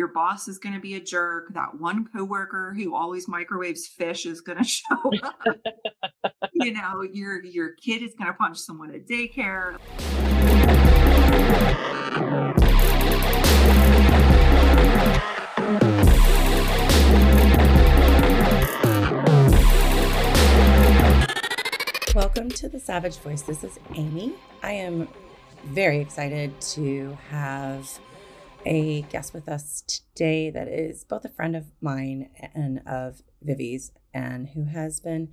your boss is going to be a jerk. That one coworker who always microwaves fish is going to show up. you know, your your kid is going to punch someone at daycare. Welcome to the Savage Voice. This is Amy. I am very excited to have a guest with us today that is both a friend of mine and of Vivi's, and who has been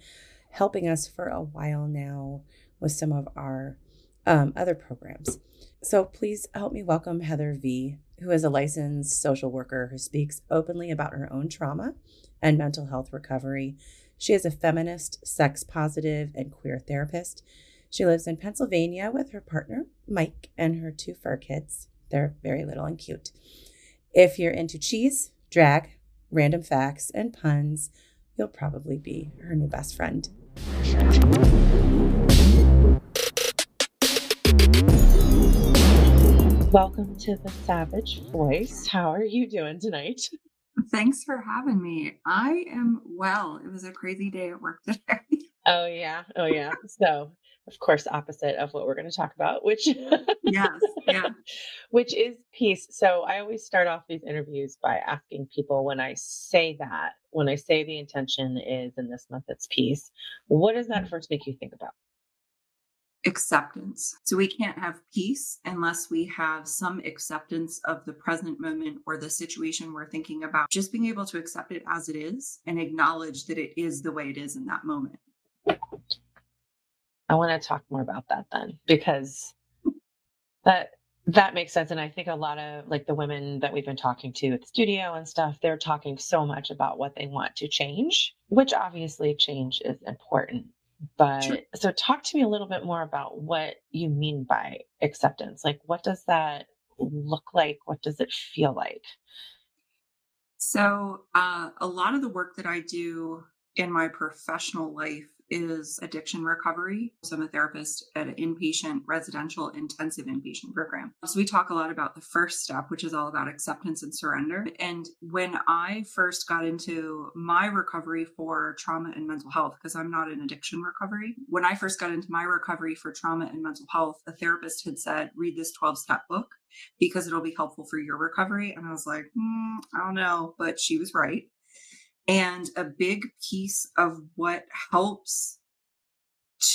helping us for a while now with some of our um, other programs. So please help me welcome Heather V, who is a licensed social worker who speaks openly about her own trauma and mental health recovery. She is a feminist, sex positive, and queer therapist. She lives in Pennsylvania with her partner, Mike, and her two fur kids. They're very little and cute. If you're into cheese, drag, random facts, and puns, you'll probably be her new best friend. Welcome to the Savage Voice. How are you doing tonight? Thanks for having me. I am well. It was a crazy day at work today. Oh, yeah. Oh, yeah. So, of course, opposite of what we're going to talk about, which yes, yeah, which is peace. So I always start off these interviews by asking people when I say that, when I say the intention is in this month it's peace, what does that mm. first make you think about? Acceptance. So we can't have peace unless we have some acceptance of the present moment or the situation we're thinking about. Just being able to accept it as it is and acknowledge that it is the way it is in that moment. I want to talk more about that then because that that makes sense and I think a lot of like the women that we've been talking to at the studio and stuff they're talking so much about what they want to change, which obviously change is important. But sure. so talk to me a little bit more about what you mean by acceptance. Like what does that look like? What does it feel like? So, uh, a lot of the work that I do in my professional life is addiction recovery. So I'm a therapist at an inpatient residential intensive inpatient program. So we talk a lot about the first step, which is all about acceptance and surrender. And when I first got into my recovery for trauma and mental health, because I'm not in addiction recovery, when I first got into my recovery for trauma and mental health, a therapist had said, read this 12 step book because it'll be helpful for your recovery. And I was like, mm, I don't know, but she was right. And a big piece of what helps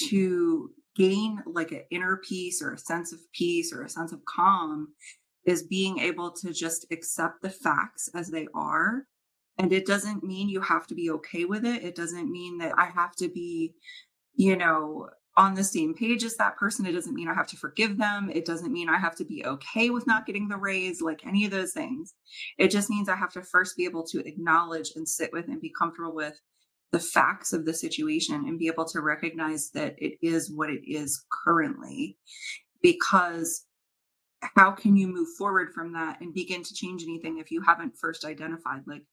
to gain like an inner peace or a sense of peace or a sense of calm is being able to just accept the facts as they are. And it doesn't mean you have to be okay with it. It doesn't mean that I have to be, you know, on the same page as that person. It doesn't mean I have to forgive them. It doesn't mean I have to be okay with not getting the raise, like any of those things. It just means I have to first be able to acknowledge and sit with and be comfortable with the facts of the situation and be able to recognize that it is what it is currently. Because how can you move forward from that and begin to change anything if you haven't first identified, like,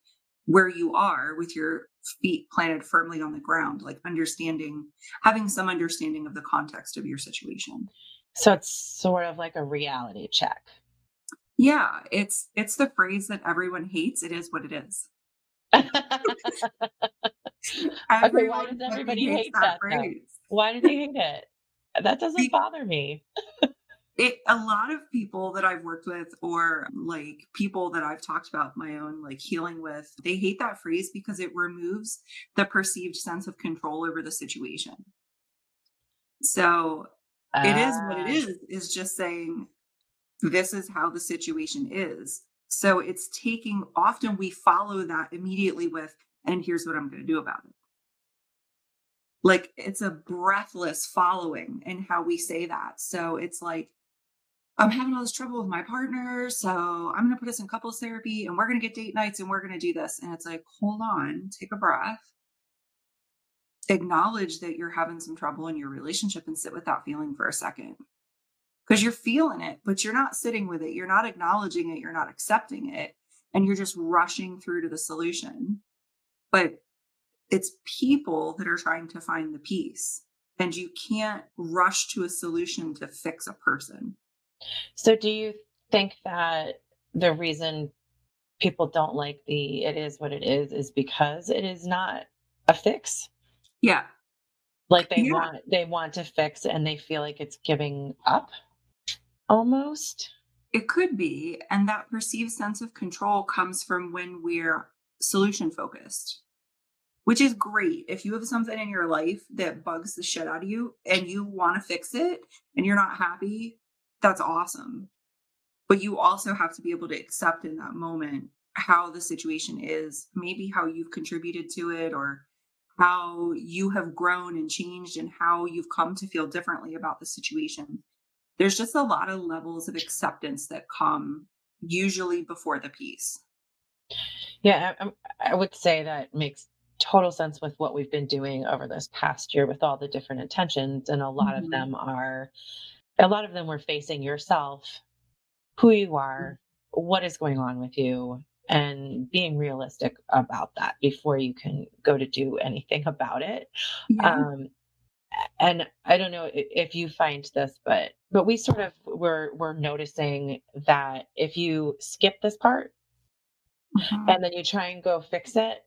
where you are with your feet planted firmly on the ground, like understanding, having some understanding of the context of your situation. So it's sort of like a reality check. Yeah, it's it's the phrase that everyone hates. It is what it is. okay, why does everybody hate that? that why do they hate it? That doesn't bother me it a lot of people that I've worked with or like people that I've talked about my own like healing with, they hate that phrase because it removes the perceived sense of control over the situation. So uh, it is what it ah. is, is just saying this is how the situation is. So it's taking often we follow that immediately with, and here's what I'm going to do about it. Like it's a breathless following in how we say that. So it's like, I'm having all this trouble with my partner. So I'm going to put us in couples therapy and we're going to get date nights and we're going to do this. And it's like, hold on, take a breath, acknowledge that you're having some trouble in your relationship and sit with that feeling for a second. Because you're feeling it, but you're not sitting with it. You're not acknowledging it. You're not accepting it. And you're just rushing through to the solution. But it's people that are trying to find the peace. And you can't rush to a solution to fix a person so, do you think that the reason people don't like the it is what it is is because it is not a fix. Yeah. Like they Yeah. want they want to fix and they feel like it's giving up almost. It could be. And that perceived sense of control comes from when we're solution focused, which is great. If you have something in your life that bugs the shit out of you and you want to fix it and you're not happy, that's awesome. But you also have to be able to accept in that moment how the situation is, maybe how you've contributed to it or how you have grown and changed and how you've come to feel differently about the situation there's just a lot of levels of acceptance that come usually before the peace. Yeah, I, I'm- would say that makes total sense with what we've been doing over this past year with all the different intentions. And a lot of Mhm. them are, a lot of them were facing yourself, who you are, what is going on with you, and being realistic about that before you can go to do anything about it. Yeah. Um, and I don't know if you find this, but but we sort of were we're noticing that if you skip this part Mhm. and then you try and go fix it,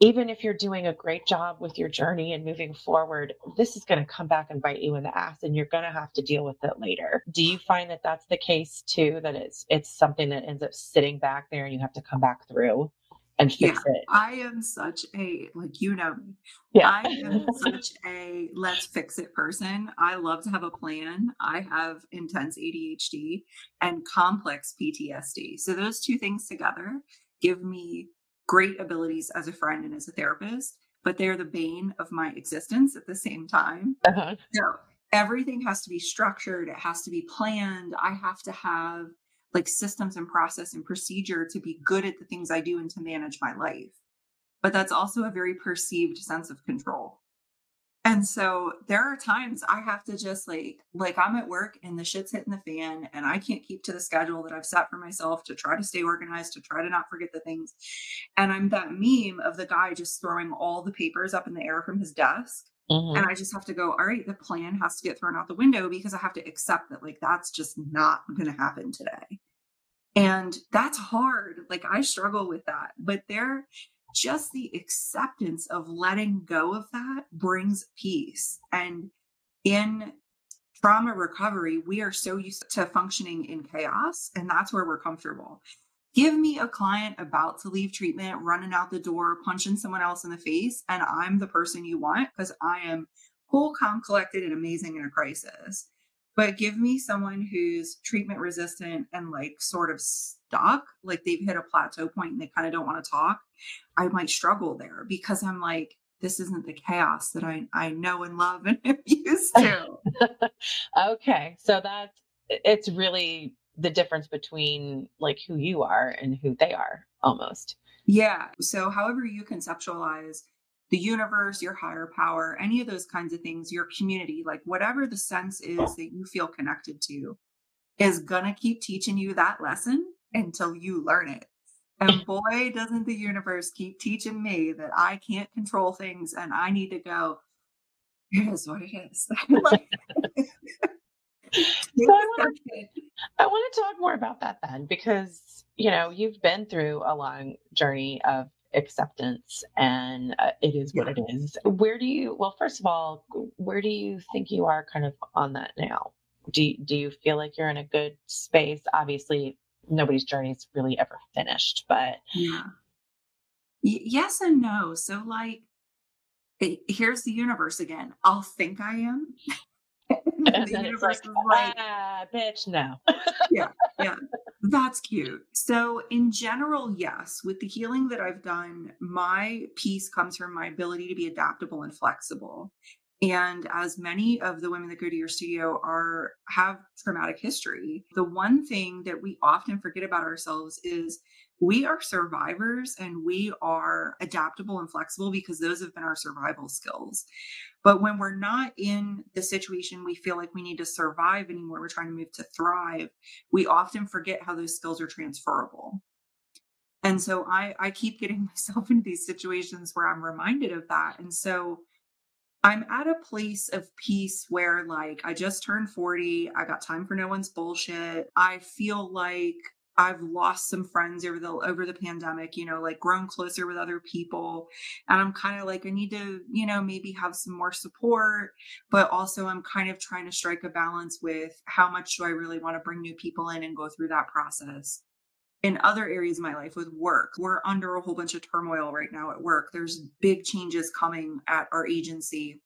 even if you're doing a great job with your journey and moving forward, this is going to come back and bite you in the ass, and you're going to have to deal with it later. Do you find that that's the case too? That it's it's something that ends up sitting back there, and you have to come back through and fix it. I am such a, like, you know me, Yeah. I am such a let's fix it person. I love to have a plan. I have intense ADHD and complex PTSD. So those two things together give me great abilities as a friend and as a therapist, but they're the bane of my existence at the same time. Uh-huh. So everything has to be structured, it has to be planned. I have to have like systems and process and procedure to be good at the things I do and to manage my life. But that's also a very perceived sense of control. And so there are times I have to just like, like I'm at work and the shit's hitting the fan and I can't keep to the schedule that I've set for myself to try to stay organized, to try to not forget the things. And I'm that meme of the guy just throwing all the papers up in the air from his desk Mhm. and I just have to go, all right, the plan has to get thrown out the window because I have to accept that, like, that's just not going to happen today. And that's hard. Like, I struggle with that. But there, just the acceptance of letting go of that brings peace. And in trauma recovery, we are so used to functioning in chaos, and that's where we're comfortable. Give me a client about to leave treatment, running out the door, punching someone else in the face, and I'm the person you want because I am cool, calm, collected, and amazing in a crisis. But give me someone who's treatment resistant and like sort of stuck, like they've hit a plateau point and they kind of don't want to talk. I might struggle there because I'm like, this isn't the chaos that I, I know and love and am used to. okay, so that's it's really the difference between like who you are and who they are almost. Yeah. So, however you conceptualize the universe, your higher power, any of those kinds of things, your community, like whatever the sense is that you feel connected to, is going to keep teaching you that lesson until you learn it. And boy, doesn't the universe keep teaching me that I can't control things and I need to go, it is what it is. Like, So I a wanna- I want to talk more about that then because you know you've been through a long journey of acceptance and uh, it is what it is. Where do you well first of all, where do you think you are kind of on that now? Do you, do you feel like you're in a good space? Obviously, nobody's journey is really ever finished, but Yeah. Y- yes and no. So, like, it- here's the universe again. I'll think I am. The universe like, like, ah, bitch, no. Yeah, yeah, that's cute. So, in general, yes, with the healing that I've done, my peace comes from my ability to be adaptable and flexible. And as many of the women that go to your studio are have traumatic history, the one thing that we often forget about ourselves is we are survivors and we are adaptable and flexible because those have been our survival skills. But when we're not in the situation we feel like we need to survive anymore, we're trying to move to thrive, we often forget how those skills are transferable. And so I, I keep getting myself into these situations where I'm reminded of that. And so I'm at a place of peace where, like, I just turned 40. I got time for no one's bullshit. I feel like I've lost some friends over the over the pandemic, you know, like grown closer with other people. And I'm kind of like, I need to, you know, maybe have some more support, but also I'm kind of trying to strike a balance with how much do I really want to bring new people in and go through that process. In other areas of my life with work, we're under a whole bunch of turmoil right now at work. There's big changes coming at our agency.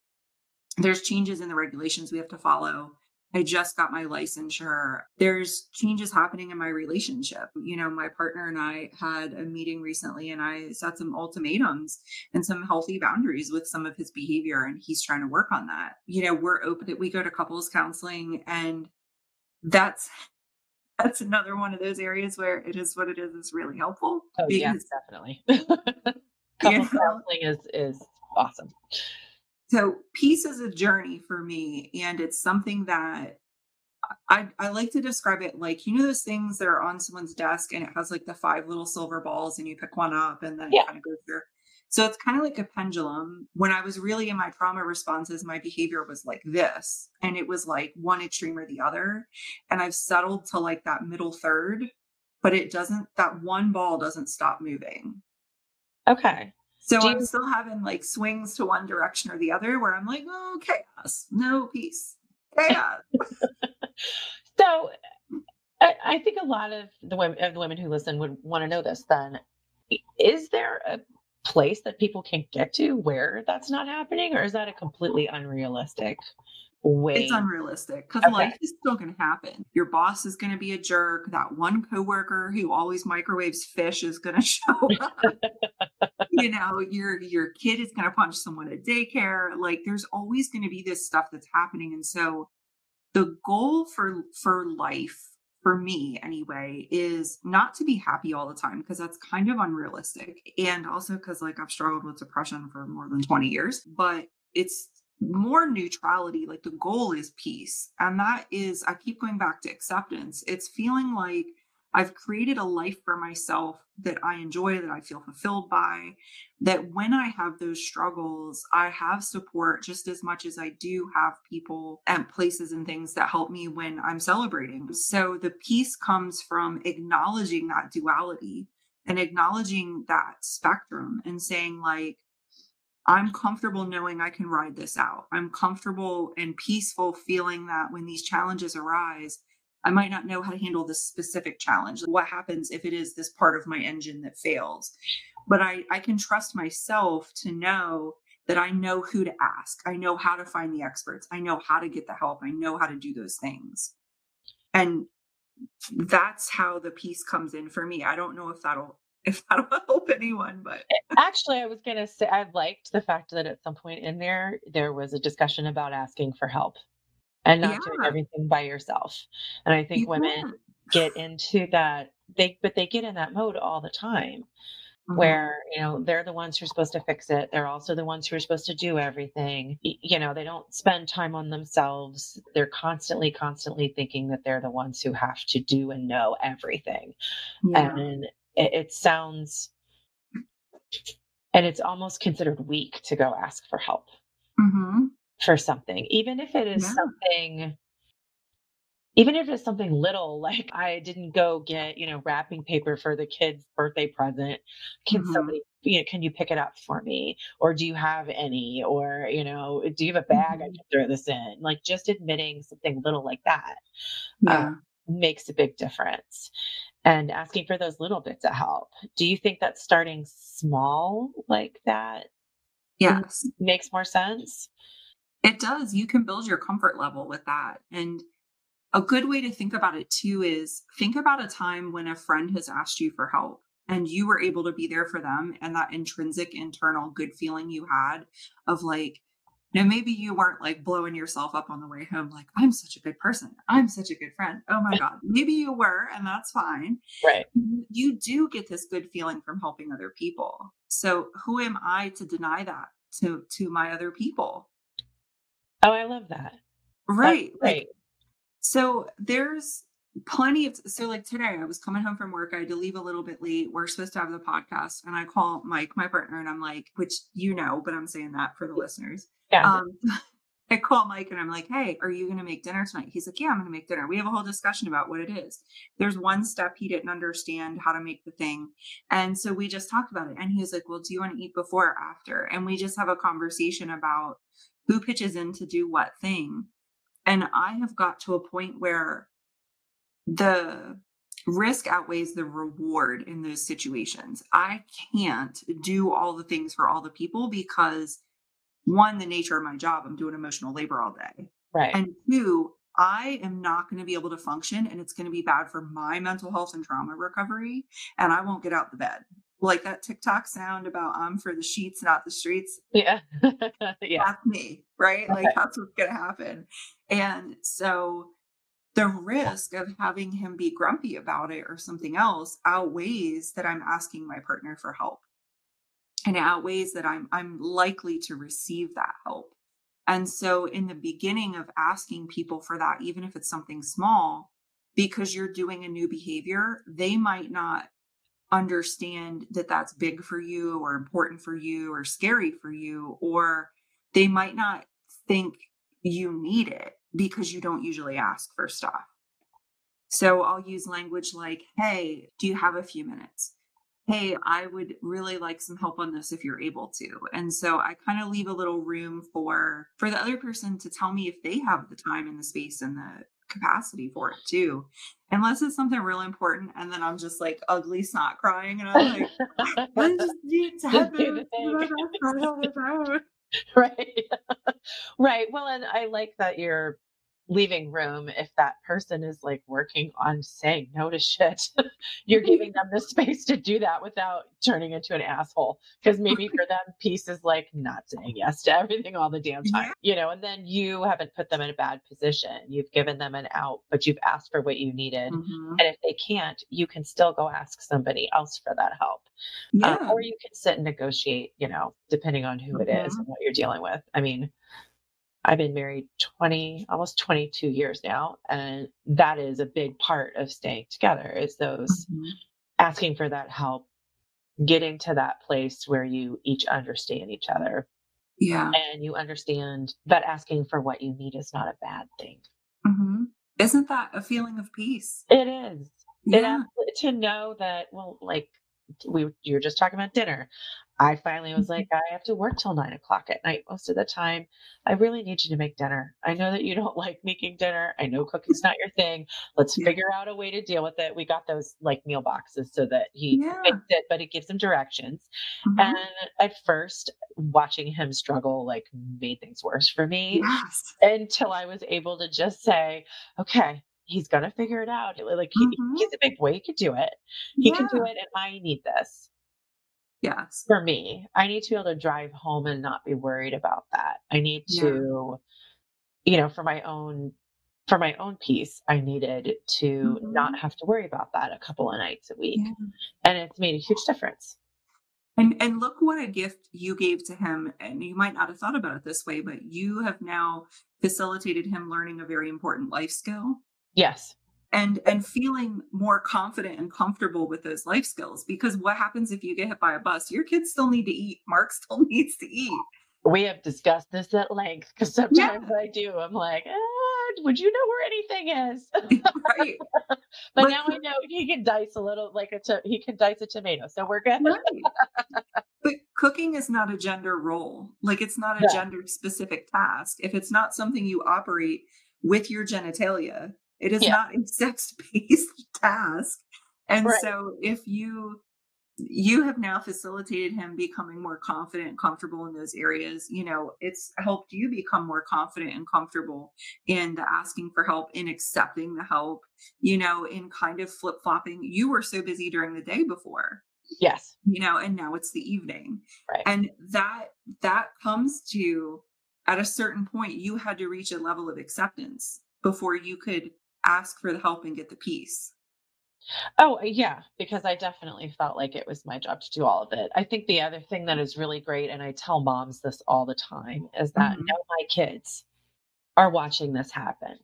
There's changes in the regulations we have to follow I just got my licensure. There's changes happening in my relationship. You know, my partner and I had a meeting recently and I set some ultimatums and some healthy boundaries with some of his behavior and he's trying to work on that. You know, we're open that we go to couples counseling and that's that's another one of those areas where it is what it is is really helpful. Oh yes, definitely. couples counseling is is awesome so peace is a journey for me and it's something that I, I like to describe it like you know those things that are on someone's desk and it has like the five little silver balls and you pick one up and then yeah. it kind of goes through? So it's kind of like a pendulum. When i was really in my trauma responses my behavior was like this and it was like one extreme or the other and i've settled to like that middle third but it doesn't that one ball doesn't stop moving. Okay so I'm still having like swings to one direction or the other where I'm like, oh, chaos, no peace, chaos. so I, I, think a lot of the women, of the women who listen would want to know this then. Is there a place that people can get to where that's not happening, or is that a completely unrealistic way. It's unrealistic because okay. life is still going to happen. Your boss is going to be a jerk. That one coworker who always microwaves fish is going to show up. you know, your your kid is going to punch someone at daycare. Like, there's always going to be this stuff that's happening, and so the goal for for life for me anyway is not to be happy all the time because that's kind of unrealistic and also because like i've struggled with depression for more than 20 years but it's more neutrality like the goal is peace and that is i keep going back to acceptance. It's feeling like i've created a life for myself that i enjoy that i feel fulfilled by that when i have those struggles i have support just as much as i do have people and places and things that help me when i'm celebrating. So the peace comes from acknowledging that duality and acknowledging that spectrum and saying like I'm comfortable knowing I can ride this out. I'm comfortable and peaceful feeling that when these challenges arise, I might not know how to handle this specific challenge. What happens if it is this part of my engine that fails? But I, I can trust myself to know that I know who to ask. I know how to find the experts. I know how to get the help. I know how to do those things. And that's how the peace comes in for me. I don't know if that'll if that'll help anyone. But actually, I was going to say I liked the fact that at some point in there, there was a discussion about asking for help and not yeah. doing everything by yourself. And I think women get into that, they, but they get in that mode all the time. Mm-hmm. Where you know they're the ones who are supposed to fix it. They're also the ones who are supposed to do everything. You know they don't spend time on themselves. They're constantly, constantly thinking that they're the ones who have to do and know everything. Yeah. And it, it sounds and it's almost considered weak to go ask for help mm-hmm. for something even if it is yeah. something even if it's something little like i didn't go get you know wrapping paper for the kid's birthday present can mm-hmm. somebody you know can you pick it up for me or do you have any or you know do you have a bag mm-hmm. i can throw this in like just admitting something little like that yeah. um, makes a big difference and asking for those little bits of help. Do you think that starting small like that yes makes more sense? It does. You can build your comfort level with that. And a good way to think about it too is think about a time when a friend has asked you for help and you were able to be there for them and that intrinsic internal good feeling you had of like now, maybe you weren't like blowing yourself up on the way home, like, I'm such a good person. I'm such a good friend. Oh my God. Maybe you were, and that's fine. Right. You do get this good feeling from helping other people. So who am I to deny that to to my other people? Oh, I love that. Right. Right. Like, so there's plenty of so like today I was coming home from work. I had to leave a little bit late. We're supposed to have the podcast, and I call Mike, my partner, and I'm like, which you know, but I'm saying that for the listeners. Yeah. Um, I call Mike and I'm like, hey, are you going to make dinner tonight? He's like, yeah, I'm going to make dinner. We have a whole discussion about what it is. There's one step he didn't understand how to make the thing. And so we just talked about it. And he was like, well, do you want to eat before or after? And we just have a conversation about who pitches in to do what thing. And I have got to a point where the risk outweighs the reward in those situations. I can't do all the things for all the people because one, the nature of my job, I'm doing emotional labor all day. Right. And two, I am not going to be able to function and it's going to be bad for my mental health and trauma recovery. And I won't get out the bed. Like that TikTok sound about I'm for the sheets, not the streets. Yeah. yeah. That's me, right? Like that's what's going to happen. And so the risk of having him be grumpy about it or something else outweighs that I'm asking my partner for help. And it outweighs that I'm I'm likely to receive that help. And so in the beginning of asking people for that, even if it's something small, because you're doing a new behavior, they might not understand that that's big for you or important for you or scary for you, or they might not think you need it because you don't usually ask for stuff. So I'll use language like, Hey, do you have a few minutes? Hey, I would really like some help on this if you're able to. And so I kind of leave a little room for for the other person to tell me if they have the time and the space and the capacity for it too. Unless it's something really important and then I'm just like ugly snot crying and I'm like, I just need to have it. right. right. Well, and I like that you're leaving room if that person is like working on saying no to shit you're giving them the space to do that without turning into an asshole because maybe for them peace is like not saying yes to everything all the damn time you know and then you haven't put them in a bad position you've given them an out but you've asked for what you needed mm-hmm. and if they can't you can still go ask somebody else for that help yeah. um, or you can sit and negotiate you know depending on who it is mm-hmm. and what you're dealing with i mean I've been married 20, almost 22 years now. And that is a big part of staying together is those mm-hmm. asking for that help, getting to that place where you each understand each other. Yeah. And you understand that asking for what you need is not a bad thing. Mm-hmm. Isn't that a feeling of peace? It is. Yeah. It, to know that, well, like we you were just talking about dinner. I finally was like, mm-hmm. I have to work till nine o'clock at night most of the time. I really need you to make dinner. I know that you don't like making dinner. I know cooking's not your thing. Let's yeah. figure out a way to deal with it. We got those like meal boxes so that he yeah. makes it, but it gives him directions. Mm-hmm. And at first, watching him struggle like made things worse for me yes. until I was able to just say, okay, he's gonna figure it out. Like he, mm-hmm. he's a big boy, he can do it. He yeah. can do it, and I need this. Yes. For me, I need to be able to drive home and not be worried about that. I need to, yeah. you know, for my own for my own peace, I needed to mm-hmm. not have to worry about that a couple of nights a week. Yeah. And it's made a huge difference. And and look what a gift you gave to him. And you might not have thought about it this way, but you have now facilitated him learning a very important life skill. Yes and and feeling more confident and comfortable with those life skills because what happens if you get hit by a bus? Your kids still need to eat. Mark still needs to eat. We have discussed this at length because sometimes yeah. i do. I'm like ah, would you know where anything is? Right. But, but, now i know he can dice a little like a to- he can dice a tomato so we're good. Right. but cooking is not a gender role. Like it's not a yeah. gender specific task. If it's not something you operate with your genitalia it is yeah. not a sex based task. And right. so if you you have now facilitated him becoming more confident and comfortable in those areas you know it's helped you become more confident and comfortable in the asking for help in accepting the help you know in kind of flip-flopping you were so busy during the day before yes you know and now it's the evening right and that that comes to at a certain point you had to reach a level of acceptance before you could ask for the help and get the peace. Oh, uh, yeah, because I definitely felt like it was my job to do all of it. I think the other thing that is really great, and I tell moms this all the time, is that mm-hmm. now my kids are watching this happen.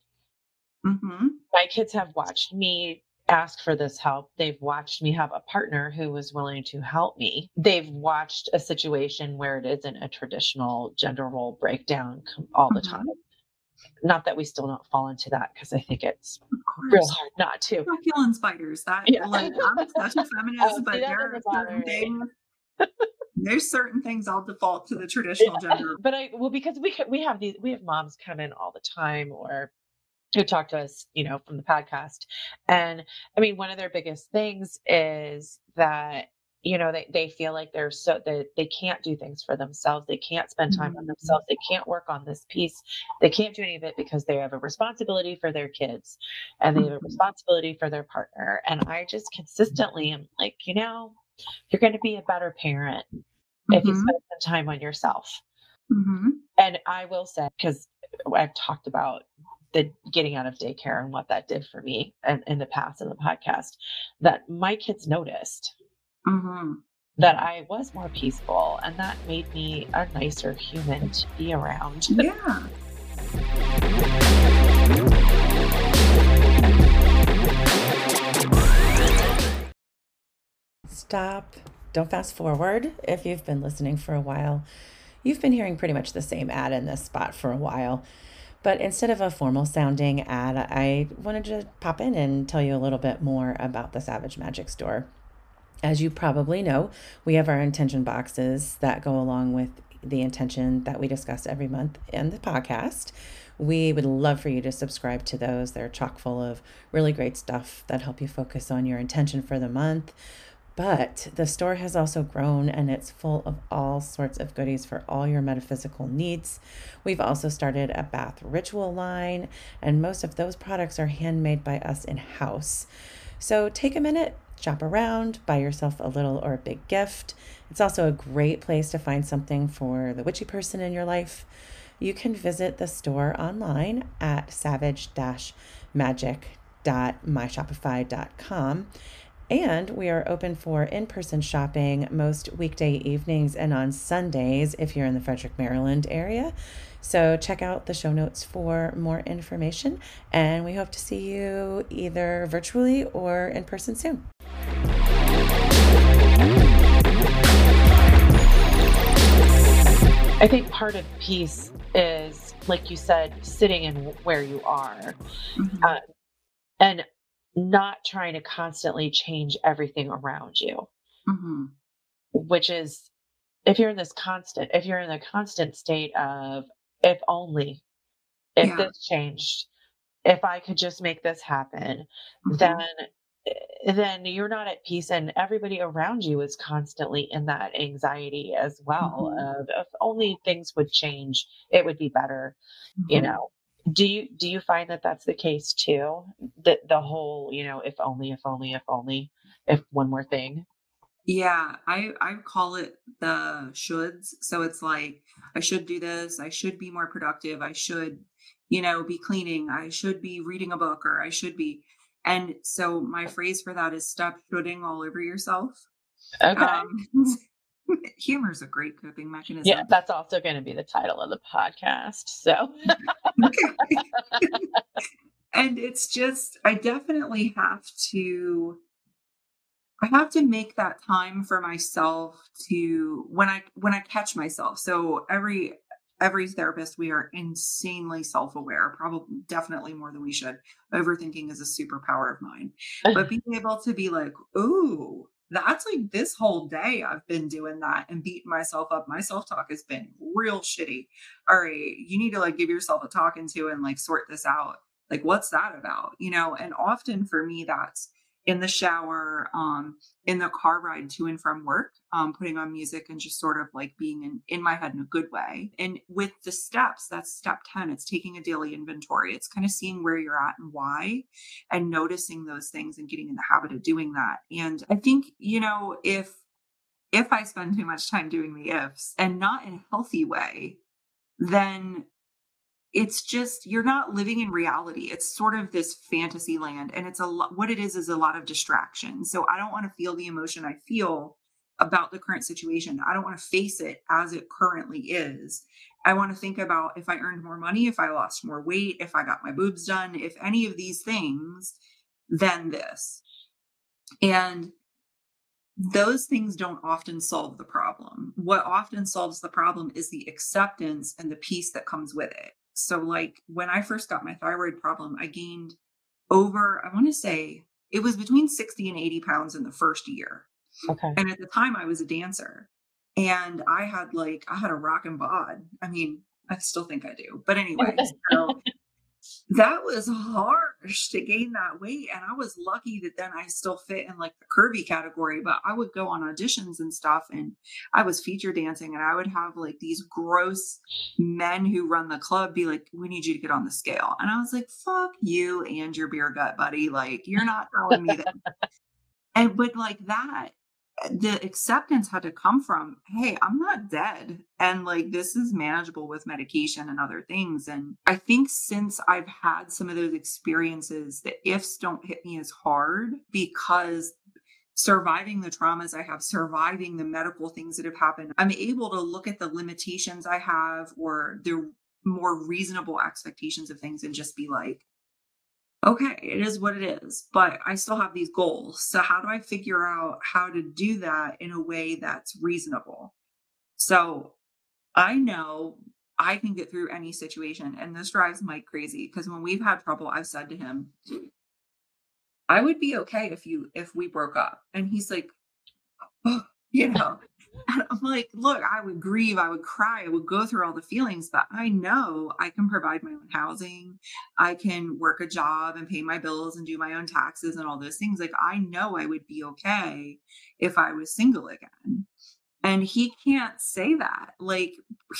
Mm-hmm. My kids have watched me ask for this help. They've watched me have a partner who was willing to help me. They've watched a situation where it isn't a traditional gender role breakdown all the mm-hmm. time. Not that we still don't fall into that because I think it's real hard not to. Not spiders. That yeah. like I'm such a oh, feminist, oh, but there are certain things. There's certain things I'll default to the traditional gender. But I well because we we have these we have moms come in all the time or who talk to us, you know, from the podcast. And I mean, one of their biggest things is that you know they, they feel like they're so they, they can't do things for themselves they can't spend time on mm-hmm. themselves they can't work on this piece they can't do any of it because they have a responsibility for their kids and they have a mm-hmm. responsibility for their partner and i just consistently am like you know you're going to be a better parent mm-hmm. if you mm-hmm. spend some time on yourself mm-hmm. and i will say because i've talked about the getting out of daycare and what that did for me and in the past in the podcast that my kids noticed mm-hmm. that I was more peaceful and that made me a nicer human to be around. Yeah. Stop. Don't fast forward. If you've been listening for a while, you've been hearing pretty much the same ad in this spot for a while. But instead of a formal sounding ad, I wanted to pop in and tell you a little bit more about the Savage Magick Store. As you probably know, we have our intention boxes that go along with the intention that we discuss every month in the podcast. We would love for you to subscribe to those. They're chock full of really great stuff that help you focus on your intention for the month. But the store has also grown and it's full of all sorts of goodies for all your metaphysical needs. We've also started a bath ritual line, and most of those products are handmade by us in house. So take a minute, shop around, buy yourself a little or a big gift. It's also a great place to find something for the witchy person in your life. You can visit the store online at savage magic.myshopify.com and we are open for in person shopping most weekday evenings and on Sundays if you're in the Frederick, Maryland area. So check out the show notes for more information. And we hope to see you either virtually or in person soon. I think part of peace is, like you said, sitting in where you are. Mm-hmm. Uh, and not trying to constantly change everything around you. Mm-hmm. Which is, if you're in this constant, if you're in the constant state of, if only, if yeah. this changed, if I could just make this happen, mm-hmm. then then you're not at peace and everybody around you is constantly in that anxiety as well mm-hmm. of if only things would change it would be better mm-hmm. you know do you do you find that that's the case too that the whole you know if only if only if only if one more thing yeah i i call it the shoulds so it's like i should do this i should be more productive i should you know be cleaning i should be reading a book or i should be and so my phrase for that is stop shooting all over yourself okay um, humor is a great coping mechanism. Yeah, that's also going to be the title of the podcast. So, and it's just, I definitely have to. I have to make that time for myself to when I when I catch myself. So every every therapist we are insanely self-aware probably definitely more than we should overthinking is a superpower of mine but being able to be like ooh that's like this whole day I've been doing that and beating myself up. My self talk has been real shitty. All right, you need to like give yourself a talking to and like sort this out. Like, what's that about? You know, and often for me, that's in the shower, um, in the car ride to and from work, um, putting on music and just sort of like being in, in my head in a good way. And with the steps, that's step 10. It's taking a daily inventory. It's kind of seeing where you're at and why and noticing those things and getting in the habit of doing that. And I think, you know, if if I spend too much time doing the ifs and not in a healthy way, then it's just you're not living in reality it's sort of this fantasy land and it's a lot what it is is a lot of distraction so i don't want to feel the emotion i feel about the current situation i don't want to face it as it currently is i want to think about if i earned more money if i lost more weight if i got my boobs done if any of these things then this. And those things don't often solve the problem. What often solves the problem is the acceptance and the peace that comes with it. So, like when I first got my thyroid problem, I gained over, I want to say it was between 60 and 80 pounds in the first year. Okay. And at the time, I was a dancer and I had like, I had a rock and bod. I mean, I still think I do. But anyway, so that was harsh to gain that weight. And I was lucky that then I still fit in like the curvy category, but I would go on auditions and stuff and I was feature dancing and I would have like these gross men who run the club be like, we need you to get on the scale. And I was like, fuck you and your beer gut, buddy. Like, you're not telling me that. and but like that the acceptance had to come from hey i'm not dead and like this is manageable with medication and other things and i think since i've had some of those experiences the ifs don't hit me as hard because surviving the traumas i have surviving the medical things that have happened i'm able to look at the limitations i have or the more reasonable expectations of things and just be like okay, it is what it is, but I still have these goals. So, how do I figure out how to do that in a way that's reasonable? So, I know I can get through any situation. And this drives Mike crazy because when we've had trouble, I've said to him, I would be okay if you if we broke up. And he's like, oh, you know, and I'm like, look, I would grieve, I would cry, I would go through all the feelings, but I know I can provide my own housing. I can work a job and pay my bills and do my own taxes and all those things. Like, I know I would be okay if I was single again. And he can't say that. Like,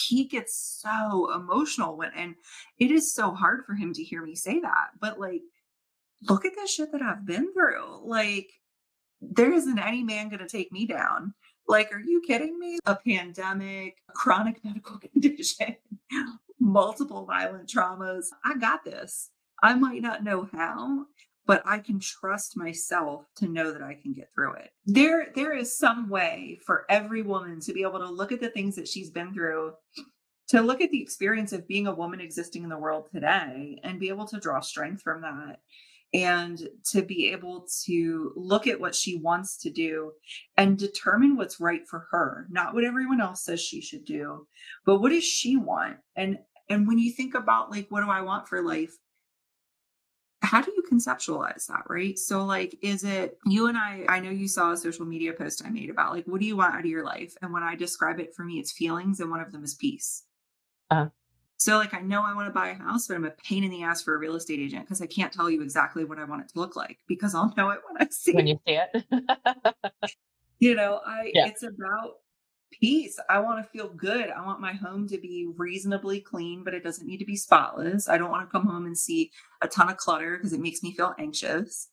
he gets so emotional when, and it is so hard for him to hear me say that. But, like, look at the shit that I've been through. Like, there isn't any man going to take me down. Like, are you kidding me? A pandemic, a chronic medical condition, multiple violent traumas. I got this. I might not know how, but I can trust myself to know that I can get through it. There there is some way for every woman to be able to look at the things that she's been through, to look at the experience of being a woman existing in the world today and be able to draw strength from that and to be able to look at what she wants to do and determine what's right for her not what everyone else says she should do but what does she want? And and when you think about like what do i want for life? How do you conceptualize that right? So like is it you and i i know you saw a social media post i made about like what do you want out of your life? And when i describe it for me it's feelings and one of them is peace. Uh-huh. So, like, I know I want to buy a house, but I'm a pain in the ass for a real estate agent because I can't tell you exactly what I want it to look like because I'll know it when I see it. when you see it. you know, I yeah. it's about peace. I want to feel good. I want my home to be reasonably clean, but it doesn't need to be spotless. I don't want to come home and see a ton of clutter because it makes me feel anxious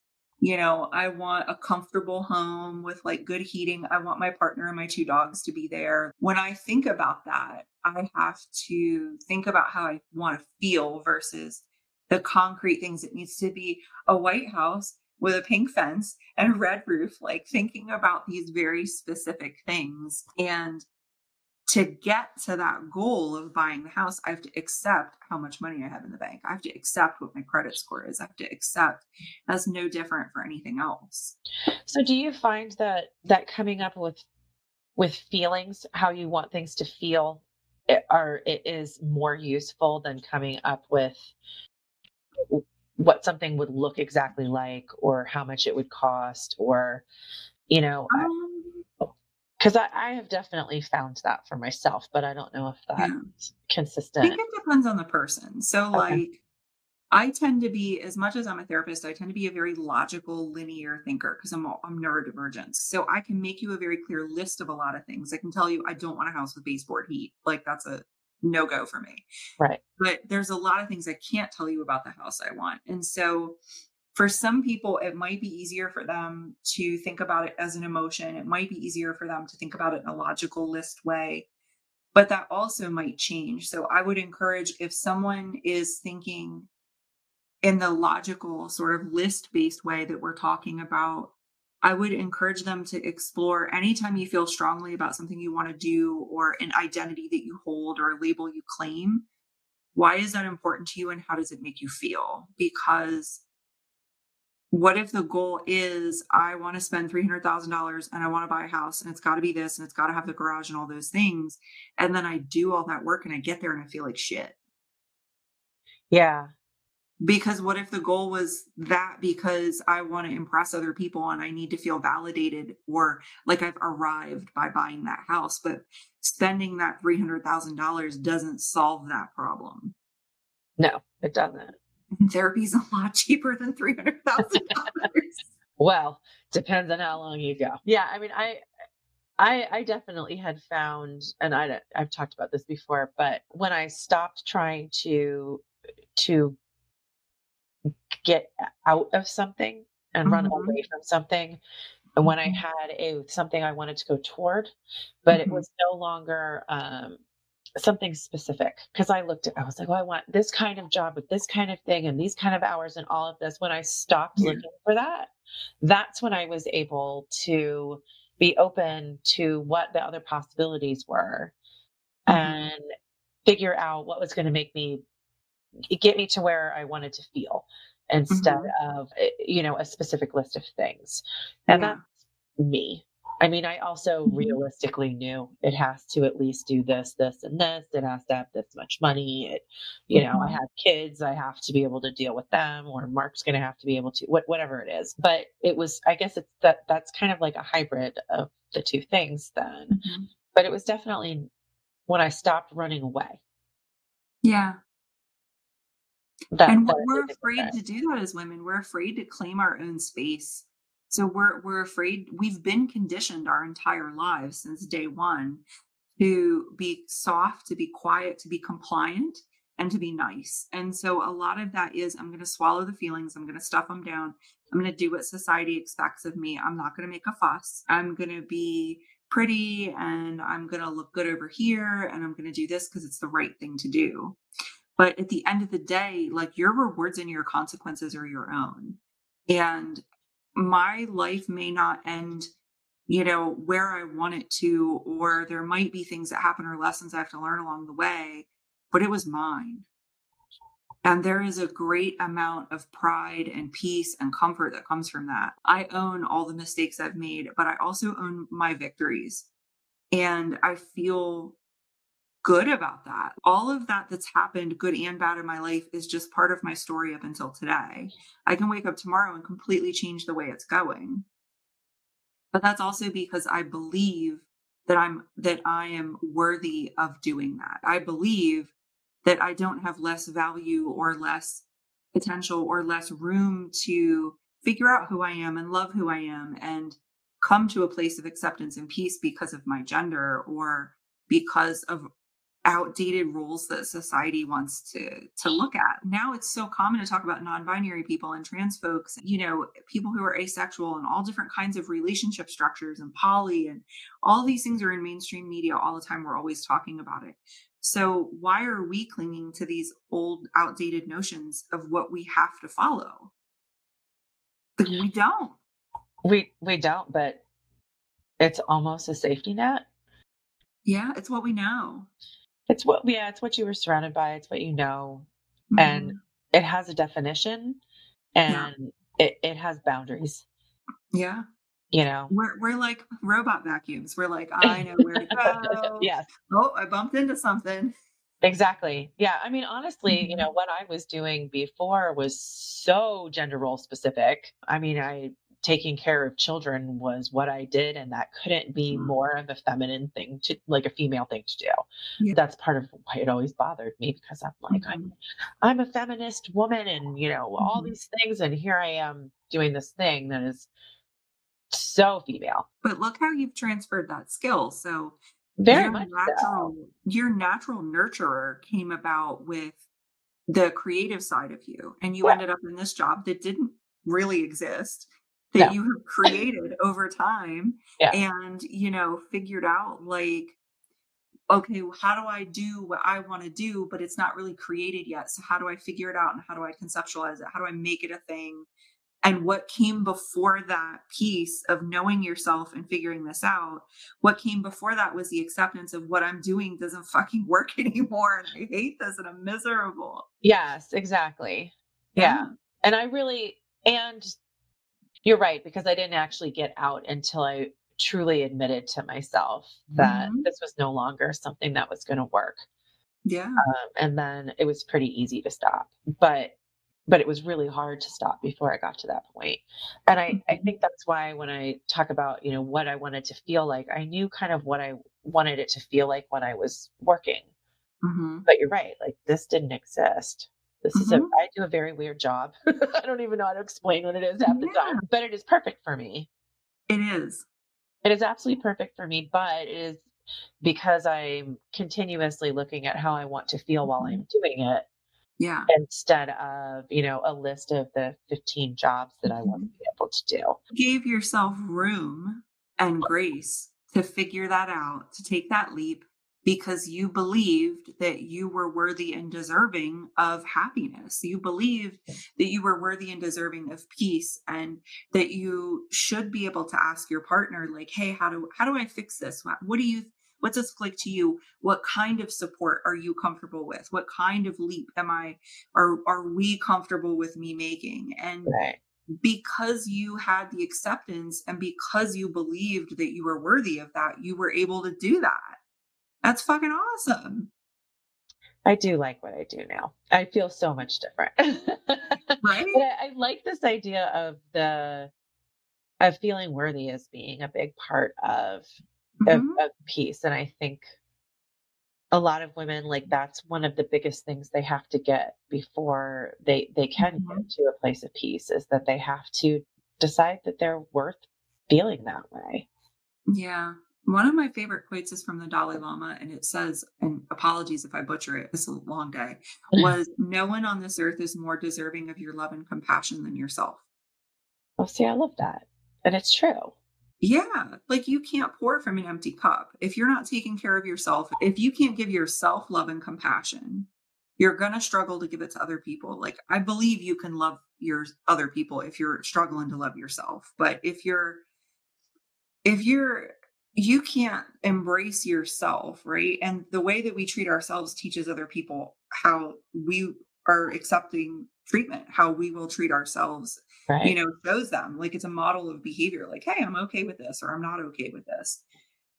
you know, I want a comfortable home with like good heating. I want my partner and my two dogs to be there. When I think about that, I have to think about how I want to feel versus the concrete things. It needs to be a white house with a pink fence and a red roof, like thinking about these very specific things. And to get to that goal of buying the house, I have to accept how much money I have in the bank. I have to accept what my credit score is. I have to accept that's no different for anything else. So do you find that that coming up with with feelings, how you want things to feel it, are it is more useful than coming up with what something would look exactly like or how much it would cost or you know um, because I, I, have definitely found that for myself, but I don't know if that's yeah. consistent. I think it depends on the person. So, okay. like, I tend to be, as much as I'm a therapist, I tend to be a very logical, linear thinker because I'm I'm neurodivergent. So I can make you a very clear list of a lot of things. I can tell you I don't want a house with baseboard heat. Like that's a no go for me. Right. But there's a lot of things I can't tell you about the house I want. And so for some people, it might be easier for them to think about it as an emotion. It might be easier for them to think about it in a logical list way, but that also might change. So I would encourage if someone is thinking in the logical sort of list based way that we're talking about, I would encourage them to explore anytime you feel strongly about something you want to do or an identity that you hold or a label you claim. Why is that important to you and how does it make you feel? Because what if the goal is I want to spend $300,000 and I want to buy a house and it's got to be this and it's got to have the garage and all those things. And then I do all that work and I get there and I feel like shit. Yeah. Because what if the goal was that because I want to impress other people and I need to feel validated or like I've arrived by buying that house, but spending that $300,000 doesn't solve that problem. No, it doesn't. Therapy is a lot cheaper than $300,000. well, depends on how long you go. Yeah, I mean, I I, I definitely had found, and I, I've talked about this before, but when I stopped trying to to get out of something and mm-hmm. run away from something, and when I mm-hmm. had a something I wanted to go toward, but mm-hmm. it was no longer um, something specific because I looked at, I was like, well, I want this kind of job with this kind of thing and these kind of hours and all of this. When I stopped yeah. looking for that, that's when I was able to be open to what the other possibilities were mm-hmm. and figure out what was going to make me get me to where I wanted to feel instead mm-hmm. of eh, you know a specific list of things and yeah. that's me I mean, I also mm-hmm. realistically knew it has to at least do this, this, and this. It has to have this much money. It, you know, I mm-hmm. have kids. I have to be able to deal with them, or Mark's going to have to be able to, what, whatever it is. But it was, I guess it's that that's kind of like a hybrid of the two things then. Mm-hmm. But it was definitely when I stopped running away. Yeah. That, and we're afraid to do that as women. We're afraid to claim our own space so we're we're afraid we've been conditioned our entire lives since day one to be soft, to be quiet, to be compliant, and to be nice. And so a lot of that is I'm going to swallow the feelings, I'm going to stuff them down. I'm going to do what society expects of me. I'm not going to make a fuss. I'm going to be pretty and I'm going to look good over here and I'm going to do this because it's the right thing to do. But at the end of the day, like your rewards and your consequences are your own. And my life may not end you know where i want it to or there might be things that happen or lessons i have to learn along the way but it was mine. And there is a great amount of pride and peace and comfort that comes from that. I own all the mistakes i've made but i also own my victories. And i feel good about that. All of that that's happened, good and bad in my life, is just part of my story up until today. I can wake up tomorrow and completely change the way it's going. But that's also because I believe that I'm that I am worthy of doing that. I believe that I don't have less value or less potential or less room to figure out who I am and love who I am and come to a place of acceptance and peace because of my gender or because of outdated rules that society wants to to look at. Now it's so common to talk about non-binary people and trans folks, you know, people who are asexual and all different kinds of relationship structures and poly and all these things are in mainstream media all the time. We're always talking about it. So why are we clinging to these old outdated notions of what we have to follow? We don't. We we don't, but it's almost a safety net. Yeah, it's what we know. It's what yeah, it's what you were surrounded by, it's what you know. Mm-hmm. And it has a definition and yeah. it, it has boundaries. Yeah. You know. We're we're like robot vacuums. We're like, I know where to go. yes. Oh, I bumped into something. Exactly. Yeah. I mean, honestly, mm-hmm. you know, what I was doing before was so gender role specific. I mean, I taking care of children was what I did, and that couldn't be mm. more of a feminine thing to like a female thing to do. Yeah. That's part of why it always bothered me because I'm like, mm-hmm. I'm I'm a feminist woman and you know, all mm-hmm. these things, and here I am doing this thing that is so female. But look how you've transferred that skill. So very your much natural, so. your natural nurturer came about with the creative side of you and you yeah. ended up in this job that didn't really exist that you have created over time yeah. and you know figured out like okay how do i do what i want to do but it's not really created yet so how do i figure it out and how do i conceptualize it? How do i make it a thing? And what came before that piece of knowing yourself and figuring this out what came before that was the acceptance of what i'm doing doesn't fucking work anymore and i hate this and i'm miserable. Yes exactly. Yeah, yeah. and i really and You're right, because I didn't actually get out until I truly admitted to myself that mm-hmm. this was no longer something that was going to work. Yeah. Um, and then it was pretty easy to stop. But but it was really hard to stop before I got to that point. And I, I mm-hmm. think that's why when I talk about, you know, what I wanted to feel like, I knew kind of what I wanted it to feel like when I was working. Mm-hmm. But you're right, like this didn't exist. This mm-hmm. is a, mm-hmm. Do a very weird job. I don't even know how to explain what it is half yeah. the time, but it is perfect for me. It is. It is absolutely perfect for me, but it is because I'm continuously looking at how I want to feel while I'm mm-hmm. doing it yeah. Instead of, you know, a list of the 15 jobs that I want to be able to do. Give yourself room and grace to figure that out, to take that leap because you believed that you were worthy and deserving of happiness. You believed that you were worthy and deserving of peace and that you should be able to ask your partner like, "Hey, how do how do I fix this? What do you what's this look like to you what kind of support are you comfortable with what kind of leap am i are are we comfortable with me making and right. because you had the acceptance and because you believed that you were worthy of that you were able to do that that's fucking awesome I do like what I do now. I feel so much different. right. I, I like this idea of the of feeling worthy as being a big part of mm-hmm. of, of peace. And I think a lot of women like that's one of the biggest things they have to get before they they can mm-hmm. get to a place of peace is that they have to decide that they're worth feeling that way. Yeah. One of my favorite quotes is from the Dalai Lama, and it says, and apologies if I butcher it, it's a long day, was no one on this earth is more deserving of your love and compassion than yourself. Oh, see, I love that. And it's true. Yeah, like you can't pour from an empty cup. If you're not taking care of yourself, if you can't give yourself love and compassion, you're going to struggle to give it to other people. Like I believe you can love your other people if you're struggling to love yourself. But if you're if you're you can't embrace yourself, right? And the way that we treat ourselves teaches other people how we are accepting treatment, how we will treat ourselves right. you know, shows them like it's a model of behavior like, hey, I'm okay with this or I'm not okay with this.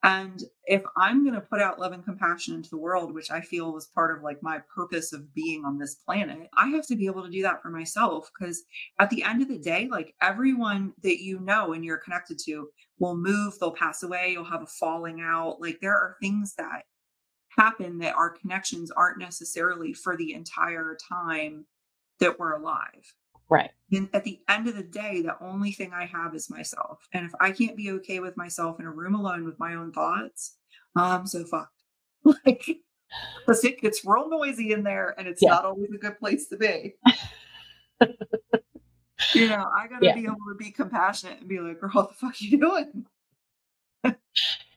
And if I'm going to put out love and compassion into the world, which I feel was part of like my purpose of being on this planet, I have to be able to do that for myself. Because at the end of the day, like everyone that you know and you're connected to will move, they'll pass away, you'll have a falling out. Like there are things that happen that our connections aren't necessarily for the entire time that we're alive. Right. And at the end of the day, the only thing I have is myself. And if I can't be okay with myself in a room alone with my own thoughts, I'm so fucked. like, because it gets real noisy in there and it's yeah. not always a good place to be. you know, I got to yeah. be able to be compassionate and be like, girl, what the fuck are you doing?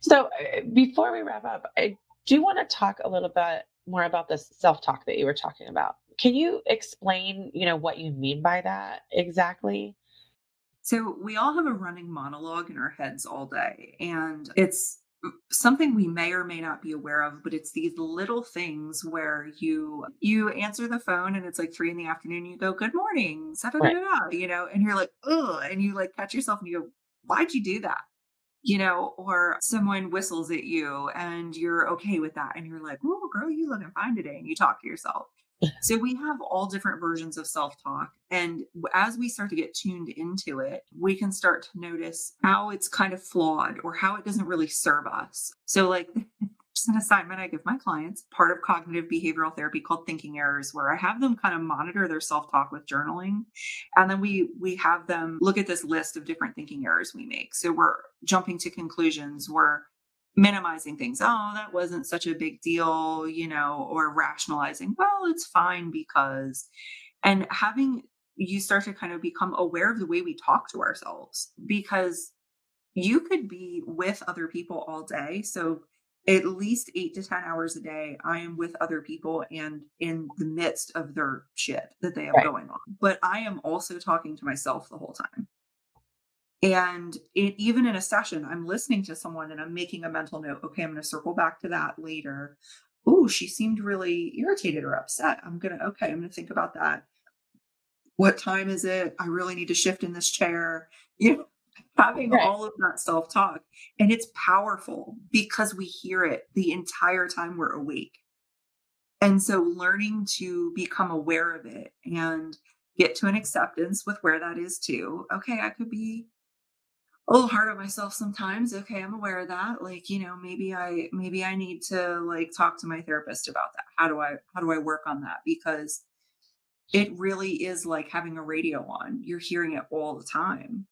so uh, before we wrap up, I do want to talk a little bit more about this self-talk that you were talking about. Can you explain, you know, what you mean by that exactly? So we all have a running monologue in our heads all day and it's something we may or may not be aware of but it's these little things where you you answer the phone and it's like three in the afternoon you go good morning right. you know and you're like oh and you like catch yourself and you go why'd you do that you know, or someone whistles at you and you're okay with that. And you're like, oh, girl, you looking fine today. And you talk to yourself. so we have all different versions of self talk. And as we start to get tuned into it, we can start to notice how it's kind of flawed or how it doesn't really serve us. So, like, an assignment I give my clients, part of cognitive behavioral therapy called thinking errors, where I have them kind of monitor their self-talk with journaling. And then we we have them look at this list of different thinking errors we make. So we're jumping to conclusions, we're minimizing things. Oh, that wasn't such a big deal, you know, or rationalizing, well, it's fine because and having you start to kind of become aware of the way we talk to ourselves because you could be with other people all day. So at least eight to 10 hours a day, I am with other people and in the midst of their shit that they have right. going on. But I am also talking to myself the whole time. And it, even in a session, I'm listening to someone and I'm making a mental note. Okay, I'm going to circle back to that later. Oh, she seemed really irritated or upset. I'm going to, okay, I'm going to think about that. what time is it? I really need to shift in this chair. You know, having right. all of that self talk. And it's powerful because we hear it the entire time we're awake. And so learning to become aware of it and get to an acceptance with where that is too. Okay, I could be a little hard on myself sometimes. Okay, I'm aware of that. Like, you know, maybe I maybe I need to like talk to my therapist about that. How do I how do I work on that? Because it really is like having a radio on. You're hearing it all the time.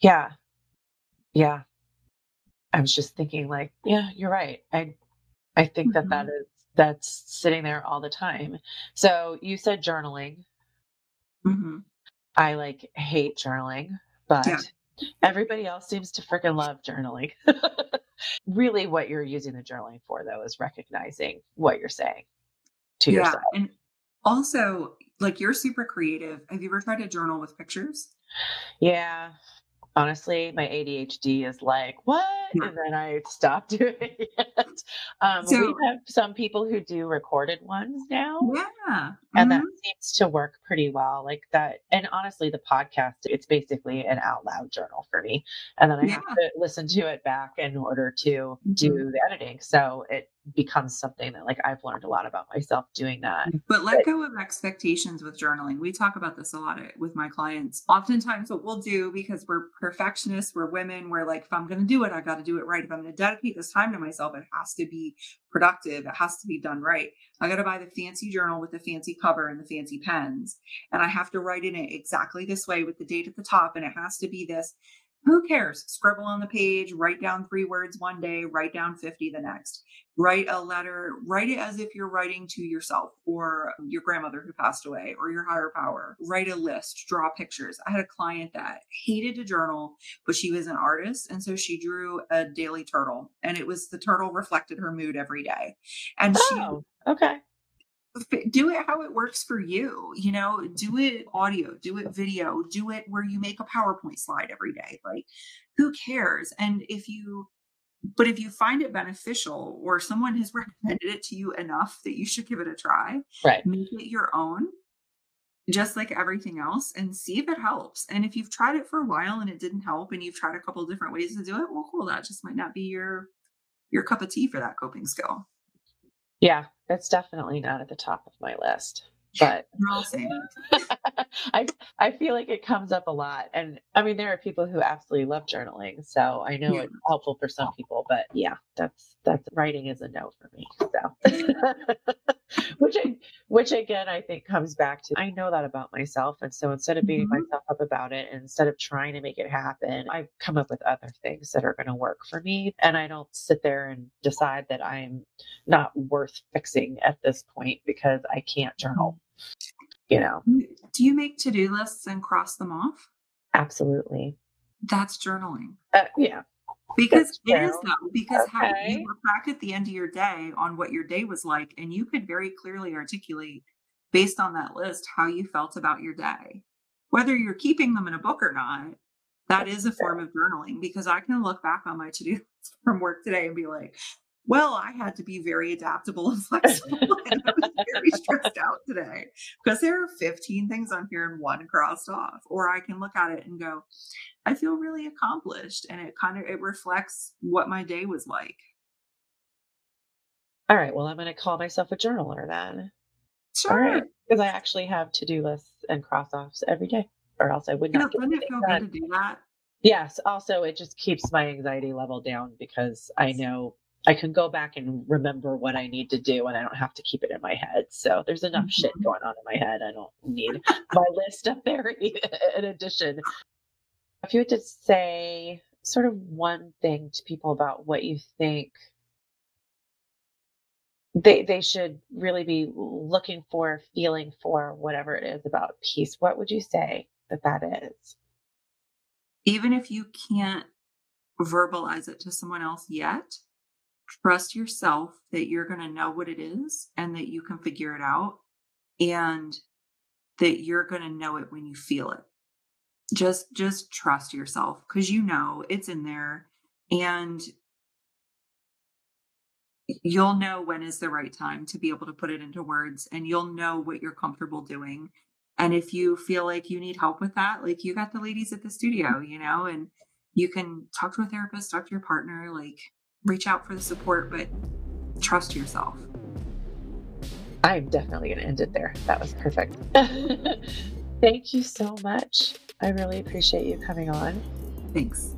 Yeah. Yeah. I was just thinking like, yeah, you're right. I I think mm-hmm. that that mm-hmm. that's sitting there all the time. So you said journaling. Mm-hmm. I like hate journaling but yeah. everybody else seems to freaking love journaling. really, what you're using the journaling for, though, is recognizing what you're saying to yeah, yourself. And also, like you're super creative. Have you ever tried to journal with pictures? Yeah, honestly, my ADHD is like, what? Yeah. And then I stop doing it. Um, so, we have some people who do recorded ones now. Yeah. And mm-hmm. that seems to work pretty well. Like that. And honestly, the podcast, it's basically an out loud journal for me. And then I yeah. have to listen to it back in order to mm-hmm. do the editing. So it becomes something that like I've learned a lot about myself doing that. But let but, go of expectations with journaling. We talk about this a lot eh, with my clients. Oftentimes what we'll do because we're perfectionists, we're women, we're like if I'm going to do it, I got to do it right. If I'm going to dedicate this time to myself, it has to be productive. It has to be done right. I got to buy the fancy journal with the fancy cover and the fancy pens. And I have to write in it exactly this way with the date at the top and it has to be this who cares? Scribble on the page, write down three words one day, write down 50 the next. Write a letter, write it as if you're writing to yourself or your grandmother who passed away or your higher power. Write a list, draw pictures. I had a client that hated to journal, but she was an artist. And so she drew a daily turtle and it was the turtle reflected her mood every day. And oh, she, okay do it how it works for you you know do it audio do it video do it where you make a powerpoint slide every day like who cares? And if you but if you find it beneficial or someone has recommended it to you enough that you should give it a try right. make it your own just like everything else and see if it helps. And if you've tried it for a while and it didn't help and you've tried a couple different ways to do it well cool that just might not be your your cup of tea for that coping skill yeah, it's definitely not at the top of my list. But I I feel like it comes up a lot. And I mean there are people who absolutely love journaling. So I know yeah. it's helpful for some people, but yeah, that's that's writing is a no for me. So which I, which again I think comes back to I know that about myself, and so instead of beating mm-hmm. myself up about it, and instead of trying to make it happen, I come up with other things that are going to work for me, and I don't sit there and decide that I'm not worth fixing at this point because I can't journal. You know. Do you make to do lists and cross them off? Absolutely. That's journaling. Uh, yeah. Because it is though, because okay. how you look back at the end of your day on what your day was like, and you could very clearly articulate based on that list how you felt about your day. Whether you're keeping them in a book or not, that is a form of journaling because I can look back on my to-do list from work today and be like, well, I had to be very adaptable and flexible. and I was very stressed out today because there are 15 things on here and one crossed off. Or I can look at it and go, I feel really accomplished. And it kind of it reflects what my day was like. All right. Well, I'm going to call myself a journaler then. Sure. All right. Because I actually have to do lists and cross offs every day, or else I would not. You know, it feel good to do that? Yes. Also, it just keeps my anxiety level down because I know I can go back and remember what I need to do and I don't have to keep it in my head. So there's enough mm-hmm. shit going on in my head. I don't need my list up there in addition. If you had to say sort of one thing to people about what you think they they should really be looking for, feeling for, whatever it is about peace, what would you say that that is? Even if you can't verbalize it to someone else yet, trust yourself that you're going to know what it is and that you can figure it out and that you're going to know it when you feel it. Just just trust yourself because you know it's in there and you'll know when is the right time to be able to put it into words and you'll know what you're comfortable doing. And if you feel like you need help with that, like you got the ladies at the studio, you know, and you can talk to a therapist, talk to your partner, like reach out for the support, but trust yourself. I'm definitely going to end it there. That was perfect. Thank you so much. I really appreciate you coming on. Thanks.